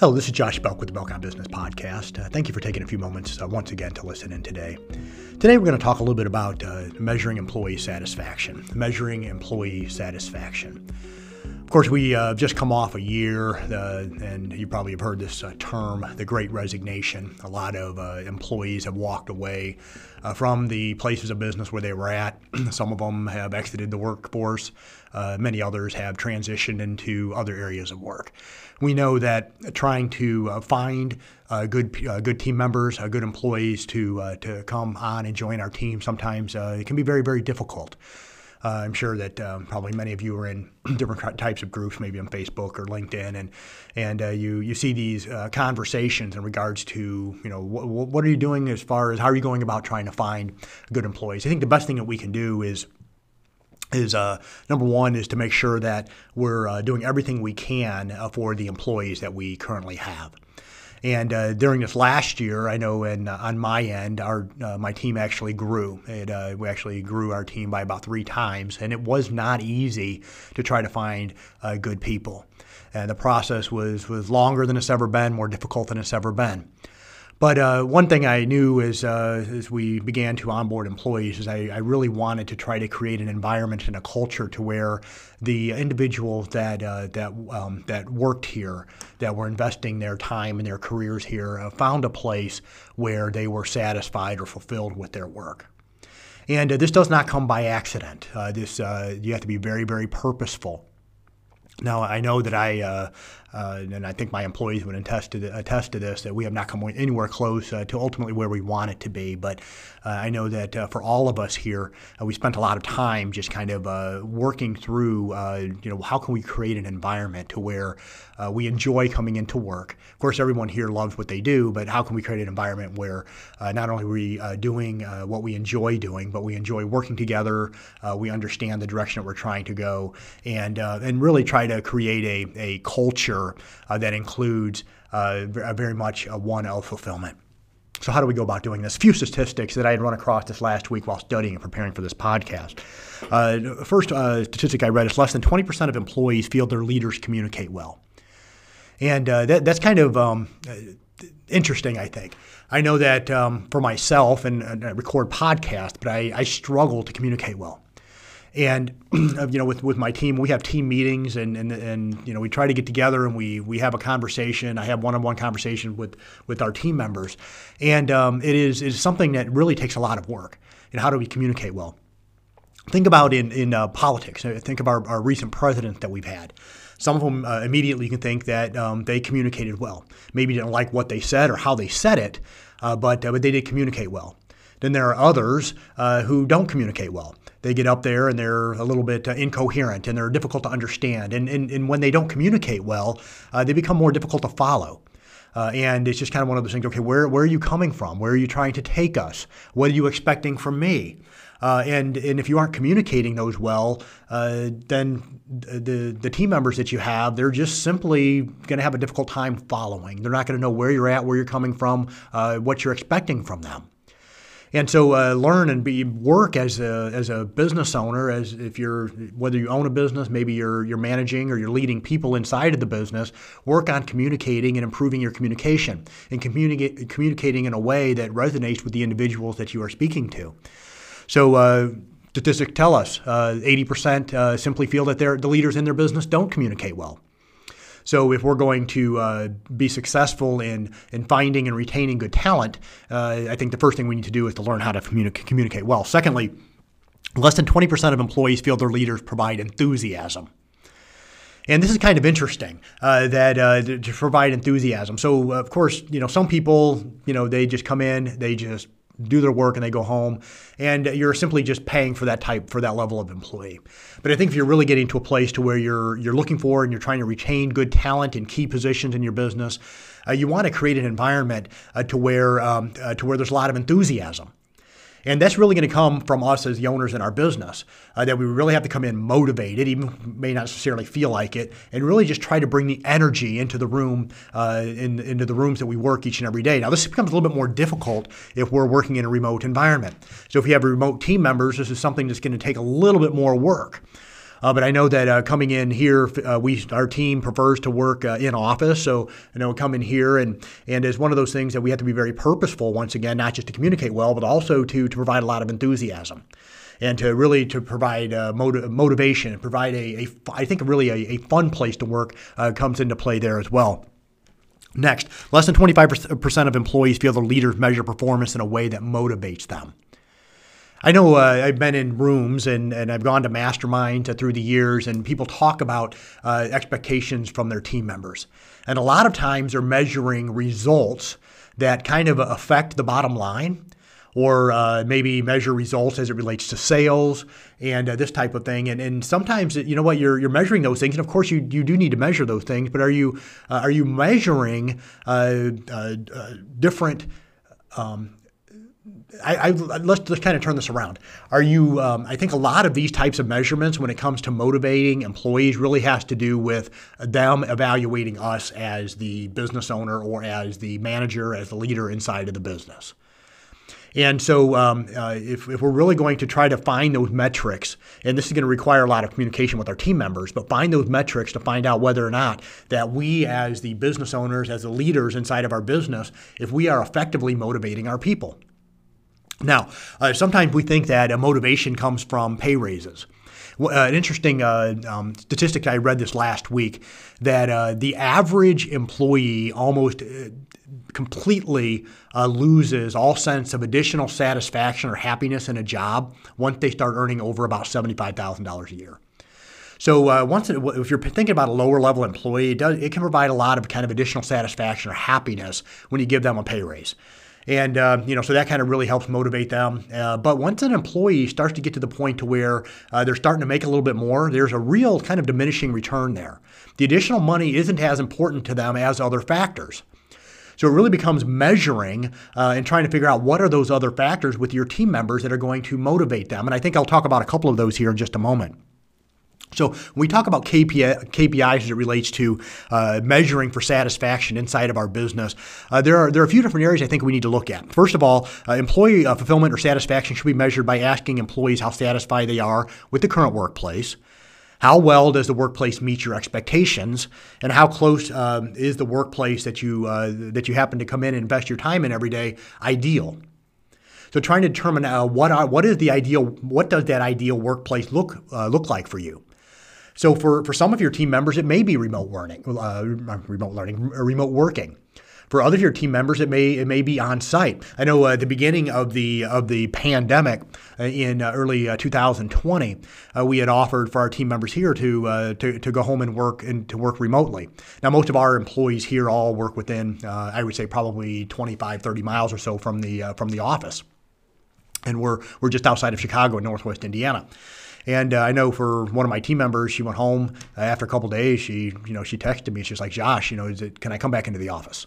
Hello, this is Josh Belk with the Belk on Business Podcast. Uh, thank you for taking a few moments uh, once again to listen in today. Today, we're going to talk a little bit about uh, measuring employee satisfaction. Measuring employee satisfaction. Of course, we uh, just come off a year, uh, and you probably have heard this uh, term, the Great Resignation. A lot of employees have walked away from the places of business where they were at. Some of them have exited the workforce. many others have transitioned into other areas of work we know that trying to uh, find uh, good uh, good team members, uh, good employees to uh, to come on and join our team sometimes uh, it can be very very difficult. I'm sure that um, probably many of you are in different types of groups, maybe on Facebook or LinkedIn, and and you you see these conversations in regards to you know wh- what are you doing as far as how are you going about trying to find good employees. I think the best thing that we can do is is uh, number one is to make sure that we're uh, doing everything we can uh, for the employees that we currently have. And uh, during this last year, I know in, uh, on my end, our uh, my team actually grew. It, we actually grew our team by about three times, and it was not easy to try to find good people. And the process was was longer than it's ever been, more difficult than it's ever been. But uh, one thing I knew as, uh, as we began to onboard employees is I, I, really wanted to try to create an environment and a culture to where the individuals that uh, that um, that worked here, that were investing their time and their careers here, uh, found a place where they were satisfied or fulfilled with their work. And uh, this does not come by accident. Uh, this you have to be very very purposeful. Now I know that I uh, and I think my employees would attest to, the, attest to this that we have not come anywhere close uh, to ultimately where we want it to be. But uh, I know that uh, for all of us here, uh, we spent a lot of time just kind of uh, working through, you know, how can we create an environment to where we enjoy coming into work. Of course, everyone here loves what they do, but how can we create an environment where not only are we doing what we enjoy doing, but we enjoy working together, we understand the direction that we're trying to go, and and really try to create a, a culture uh, that includes uh, very much a 1L fulfillment. So, how do we go about doing this? A few statistics that I had run across this last week while studying and preparing for this podcast. Uh, first uh, statistic I read is less than 20% of employees feel their leaders communicate well. And uh, that, that's kind of um, interesting, I think. I know that um, for myself, and, and, I record podcasts, but I, I struggle to communicate well. And you know, with, with my team, we have team meetings, and, and and you know, we try to get together and we we have a conversation. I have one-on-one conversation with with our team members, and um, it is is something that really takes a lot of work. And how do we communicate well? Think about in in uh, politics. Think of our, our recent presidents that we've had. Some of them uh, immediately you can think that um, they communicated well. Maybe didn't like what they said or how they said it, uh, but uh, but they did communicate well. Then there are others uh, who don't communicate well they get up there and they're a little bit uh, incoherent and they're difficult to understand. And, and, and when they don't communicate well, uh, they become more difficult to follow. Uh, and it's just kind of one of those things okay, where, where are you coming from? Where are you trying to take us? What are you expecting from me? Uh, and, and if you aren't communicating those well, uh, then the, the team members that you have, they're just simply going to have a difficult time following. They're not going to know where you're at, where you're coming from, uh, what you're expecting from them. And so uh, learn and be work as a, as a business owner, as if you're whether you own a business, maybe you're you're managing or you're leading people inside of the business, work on communicating and improving your communication and communicate, communicating in a way that resonates with the individuals that you are speaking to. So uh, statistics tell us uh, 80% uh, simply feel that the leaders in their business don't communicate well. So if we're going to uh, be successful in in finding and retaining good talent, uh, I think the first thing we need to do is to learn how to communicate, well. Secondly, less than 20% of employees feel their leaders provide enthusiasm. And this is kind of interesting uh, that uh, to provide enthusiasm. So, of course, you know, some people, you know, they just come in, they just do their work and they go home and you're simply just paying for that type for that level of employee. But i think if you're really getting to a place to where you're you're looking for and you're trying to retain good talent in key positions in your business uh, you want to create an environment uh, to where um, uh, to where there's a lot of enthusiasm and that's really going to come from us as the owners in our business, uh, that we really have to come in motivated, even may not necessarily feel like it, and really just try to bring the energy into the room, uh, in, into the rooms that we work each and every day. Now, this becomes a little bit more difficult if we're working in a remote environment. So if you have remote team members, this is something that's going to take a little bit more work. Uh, but I know that uh, coming in here, uh, we our team prefers to work uh, in office. So you know, come in here and and is one of those things that we have to be very purposeful. Once again, not just to communicate well, but also to to provide a lot of enthusiasm and to really to provide uh, motiv- motivation and provide a, a I think really a, a fun place to work uh, comes into play there as well. Next, less than 25% of employees feel their leaders measure performance in a way that motivates them. I know uh, I've been in rooms and, and I've gone to masterminds through the years, and people talk about uh, expectations from their team members. And a lot of times they're measuring results that kind of affect the bottom line or uh, maybe measure results as it relates to sales and uh, this type of thing. And, and sometimes, you know what, you're, you're measuring those things, and of course you, you do need to measure those things. But are you uh, are you measuring uh, uh, uh, different? Um, I, I, let's just kind of turn this around. Are you? Um, I think a lot of these types of measurements, when it comes to motivating employees, really has to do with them evaluating us as the business owner or as the manager, as the leader inside of the business. And so, um, uh, if, if we're really going to try to find those metrics, and this is going to require a lot of communication with our team members, but find those metrics to find out whether or not that we, as the business owners, as the leaders inside of our business, if we are effectively motivating our people. Now, uh, sometimes we think that a motivation comes from pay raises. Uh, an interesting uh, um, statistic I read this last week that uh, the average employee almost uh, completely uh, loses all sense of additional satisfaction or happiness in a job once they start earning over about $75,000 a year. So uh, once it, if you're thinking about a lower level employee, it, does, it can provide a lot of kind of additional satisfaction or happiness when you give them a pay raise. And uh, you know, so that kind of really helps motivate them. Uh, but once an employee starts to get to the point to where uh, they're starting to make a little bit more, there's a real kind of diminishing return there. The additional money isn't as important to them as other factors. So it really becomes measuring uh, and trying to figure out what are those other factors with your team members that are going to motivate them. And I think I'll talk about a couple of those here in just a moment. So when we talk about KPI, KPIs as it relates to uh, measuring for satisfaction inside of our business, uh, there are there are a few different areas I think we need to look at. First of all, uh, employee uh, fulfillment or satisfaction should be measured by asking employees how satisfied they are with the current workplace. How well does the workplace meet your expectations, and how close um, is the workplace that you uh, that you happen to come in and invest your time in every day ideal? So trying to determine uh, what are what is the ideal what does that ideal workplace look uh, look like for you? So for for some of your team members, it may be remote learning, uh, remote learning, remote working. For other of your team members, it may it may be on site. I know uh, at the beginning of the of the pandemic uh, in uh, early uh, 2020, uh, we had offered for our team members here to, uh, to to go home and work and to work remotely. Now, most of our employees here all work within, I would say, probably 25, 30 miles or so from the from the office, and we're we're just outside of Chicago in Northwest Indiana. And uh, I know for one of my team members, she went home uh, after a couple days. She, you know, she texted me. She's like, "Josh, you know, it, can I come back into the office?"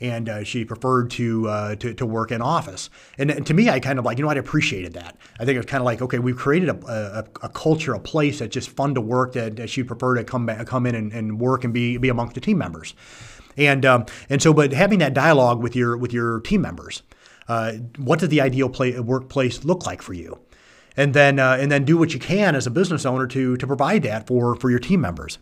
and uh, she preferred to, uh, to, to work in office. And, to me, I kind of like you know I appreciated that. I think it was kind of like okay, we've created a, a, a, culture, a place that's just fun to work. That, that she'd prefer to come back, come in and, and work and be be amongst the team members. And um, and so, but having that dialogue with your with your team members, uh, what does the ideal play, workplace look like for you? And then uh, and then do what you can as a business owner to to provide that for for your team members.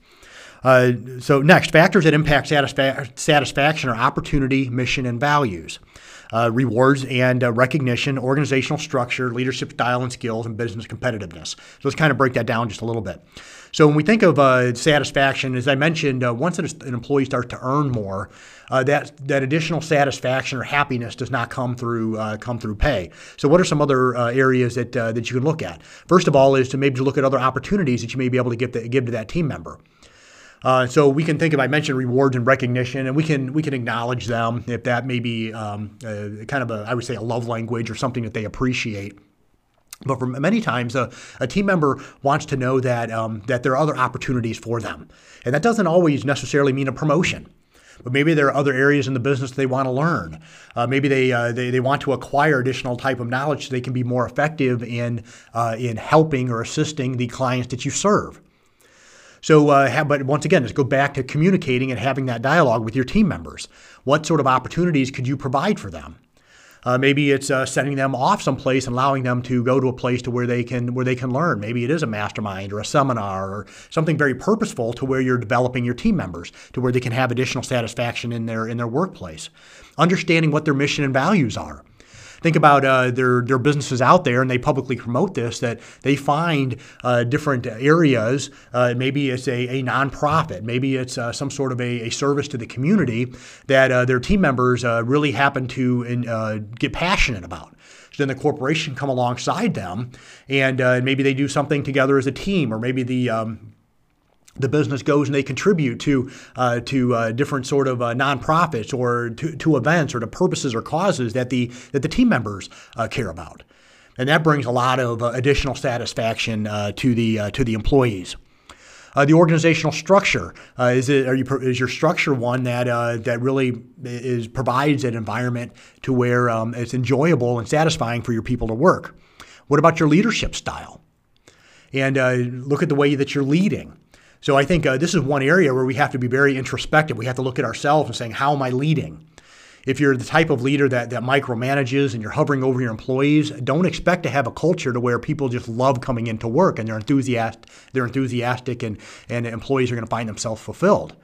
Uh, so, next, factors that impact satisfa- satisfaction are opportunity, mission, and values. Uh, rewards and uh, recognition, organizational structure, leadership style and skills, and business competitiveness. So let's kind of break that down just a little bit. So when we think of uh, satisfaction, as I mentioned, uh, once an employee starts to earn more, uh, that that additional satisfaction or happiness does not come through uh, come through pay. So what are some other areas that that you can look at? First of all, is to maybe look at other opportunities that you may be able to give to, give to that team member. Uh, so we can think of I mentioned rewards and recognition, and we can we can acknowledge them if that may be um, uh, kind of a I would say a love language or something that they appreciate. But for many times, a, a, team member wants to know that um, that there are other opportunities for them, and that doesn't always necessarily mean a promotion. But maybe there are other areas in the business they want to learn. Uh, maybe they, uh, they they want to acquire additional type of knowledge so they can be more effective in uh, in helping or assisting the clients that you serve. So, uh, have, but once again, let's go back to communicating and having that dialogue with your team members. What sort of opportunities could you provide for them? Uh, maybe it's uh, sending them off someplace and allowing them to go to a place to where they can where they can learn. Maybe it is a mastermind or a seminar or something very purposeful to where you're developing your team members to where they can have additional satisfaction in their in their workplace. Understanding what their mission and values are think about uh, their their businesses out there, and they publicly promote this that they find uh, different areas. Uh, maybe it's a, a nonprofit, maybe it's uh, some sort of a, a, service to the community that uh, their team members uh, really happen to in, get passionate about. So then the corporation come alongside them, and maybe they do something together as a team, or maybe the um, the business goes and they contribute to uh, to uh, different sort of uh, nonprofits or to, to events or to purposes or causes that the that the team members uh, care about, and that brings a lot of uh, additional satisfaction uh, to the to the employees. the organizational structure is it, are you, is your structure one that that really is provides an environment to where um, it's enjoyable and satisfying for your people to work. What about your leadership style? And look at the way that you're leading. So I think uh, this is one area where we have to be very introspective. We have to look at ourselves and saying, how am I leading? If you're the type of leader that, that micromanages and you're hovering over your employees, don't expect to have a culture to where people just love coming into work and they're enthusiastic, they're enthusiastic and, and employees are going to find themselves fulfilled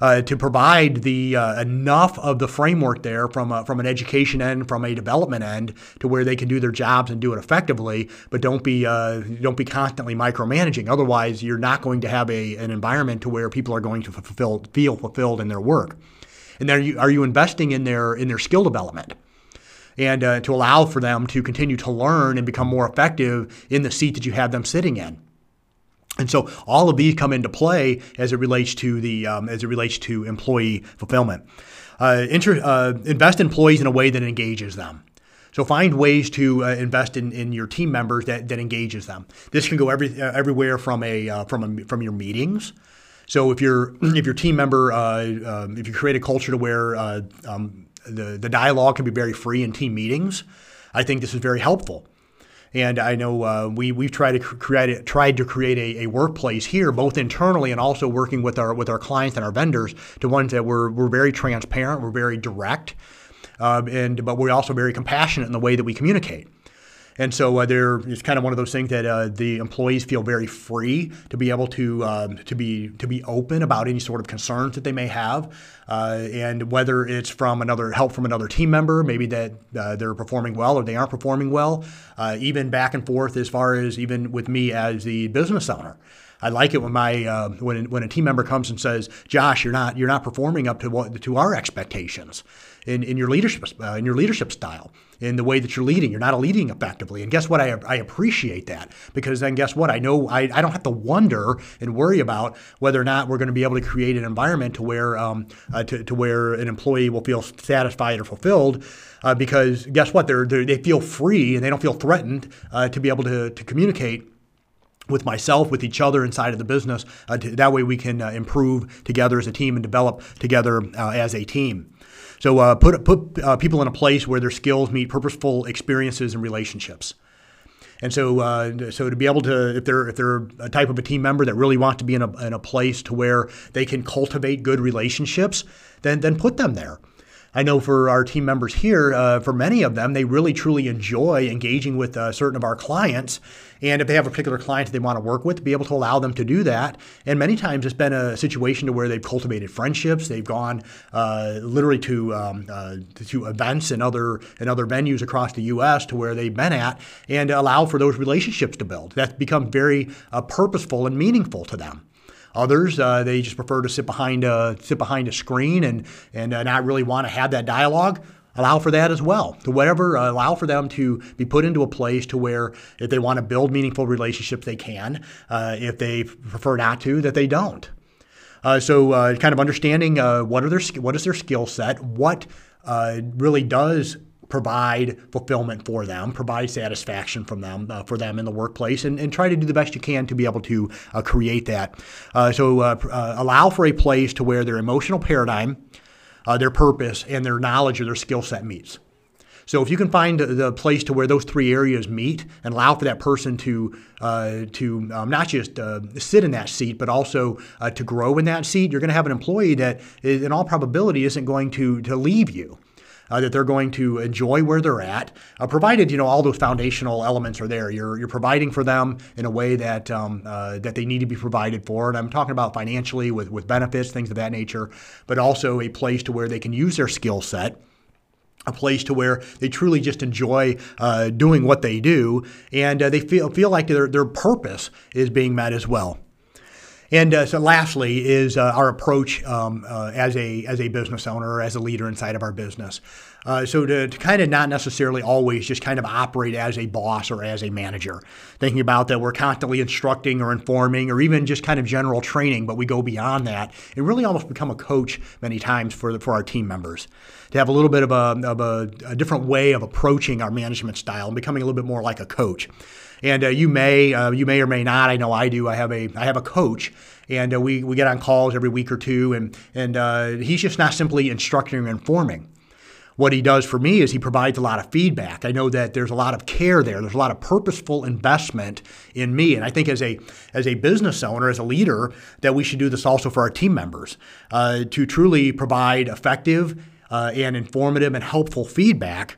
uh, to provide the uh, enough of the framework there from a, from an education end, from a development end, to where they can do their jobs and do it effectively. But don't be uh, don't be constantly micromanaging. Otherwise, you're not going to have a an environment to where people are going to fulfill, feel fulfilled in their work. And are you, are you investing in their in their skill development? and uh, to allow for them to continue to learn and become more effective in the seat that you have them sitting in. And so all of these come into play as it relates to the um, as it relates to employee fulfillment. Uh, inter, uh, invest employees in a way that engages them. So find ways to uh, invest in, in your team members that, that engages them. This can go every, uh, everywhere from a uh, from a, from your meetings. So if your if your team member uh, um, if you create a culture to where um, the the dialogue can be very free in team meetings, I think this is very helpful. And I know uh, we we've tried to create tried to create a, a, workplace here, both internally and also working with our with our clients and our vendors, to ones that we're we're very transparent, we're very direct, um, and but we're also very compassionate in the way that we communicate. And so uh, there, it's kind of one of those things that uh, the employees feel very free to be able to um, to be to be open about any sort of concerns that they may have, uh, and whether it's from another help from another team member, maybe that uh, they're performing well or they aren't performing well, uh, even back and forth as far as even with me as the business owner. I like it when my uh, when when a team member comes and says, "Josh, you're not you're not performing up to what to our expectations." in, in your leadership uh, in your leadership style in the way that you're leading. You're not leading effectively. And guess what? I, I appreciate that because then guess what? I know I, I don't have to wonder and worry about whether or not we're going to be able to create an environment to where um, uh, to, to where an employee will feel satisfied or fulfilled. Uh, because guess what? They're, they're, they feel free and they don't feel threatened uh, to be able to, to communicate with myself, with each other inside of the business. Uh, to, that way we can uh, improve together as a team and develop together uh, as a team. So uh, put put uh, people in a place where their skills meet purposeful experiences and relationships. And so, uh, so to be able to, if they're if they're a type of a team member that really want to be in a, in a place to where they can cultivate good relationships, then then put them there. I know for our team members here, uh, for many of them, they really truly enjoy engaging with uh, certain of our clients. And if they have a particular client they want to work with, be able to allow them to do that. And many times it's been a situation to where they've cultivated friendships. They've gone uh, literally to um, uh, to events and other and other venues across the U.S. to where they've been at, and allow for those relationships to build. That's become very uh, purposeful and meaningful to them. Others, uh, they just prefer to sit behind a sit behind a screen and and uh, not really want to have that dialogue. Allow for that as well. To whatever, uh, allow for them to be put into a place to where if they want to build meaningful relationships, they can. Uh, if they prefer not to, that they don't. Uh, so, uh, kind of understanding what are their what is their skill set, what really does provide fulfillment for them, provide satisfaction from them uh, for them in the workplace, and, and, try to do the best you can to be able to uh, create that. Uh, so uh, uh, allow for a place to where their emotional paradigm, their purpose, and their knowledge or their skill set meets. So if you can find the place to where those three areas meet and allow for that person to uh, to um, not just uh, sit in that seat, but also uh, to grow in that seat, you're going to have an employee that, in all probability, isn't going to to leave you. Uh, that they're going to enjoy where they're at, uh, provided you know all those foundational elements are there. You're you're providing for them in a way that um, uh, that they need to be provided for, and I'm talking about financially with with benefits, things of that nature, but also a place to where they can use their skill set a place to where they truly just enjoy uh, doing what they do, and uh, they feel feel like their their purpose is being met as well. And uh, so, lastly, is uh, our approach um, uh, as a as a business owner or as a leader inside of our business. Uh, so to, to kind of not necessarily always just kind of operate as a boss or as a manager, thinking about that we're constantly instructing or informing or even just kind of general training, but we go beyond that and really almost become a coach many times for the, for our team members. To have a little bit of a, of a, a different way of approaching our management style and becoming a little bit more like a coach. And uh, you may uh, you may or may not. I know I do. I have a I have a coach, and uh, we we get on calls every week or two, and and uh, he's just not simply instructing or informing. What he does for me is he provides a lot of feedback. I know that there's a lot of care there. There's a lot of purposeful investment in me, and I think as a as a business owner, as a leader, that we should do this also for our team members uh, to truly provide effective uh, and informative and helpful feedback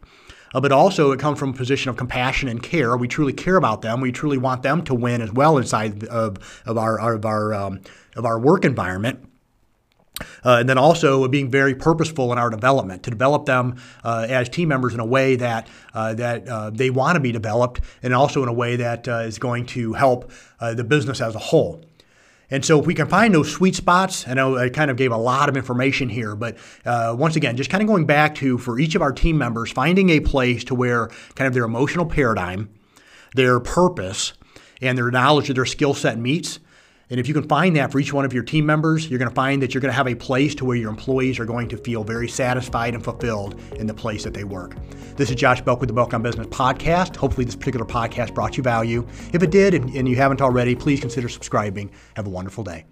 uh, but also it comes from a position of compassion and care. We truly care about them. We truly want them to win as well inside of, of our of our um, of our work environment. Uh, and then also being very purposeful in our development to develop them uh, as team members in a way that uh, that uh, they want to be developed, and also in a way that uh, is going to help uh, the business as a whole. And so if we can find those sweet spots, I know I kind of gave a lot of information here, but uh, once again, just kind of going back to for each of our team members, finding a place to where kind of their emotional paradigm, their purpose, and their knowledge of their skill set meets. And if you can find that for each one of your team members, you're going to find that you're going to have a place to where your employees are going to feel very satisfied and fulfilled in the place that they work. This is Josh Belk with the Belk on Business podcast. Hopefully, this particular podcast brought you value. If it did and, and you haven't already, please consider subscribing. Have a wonderful day.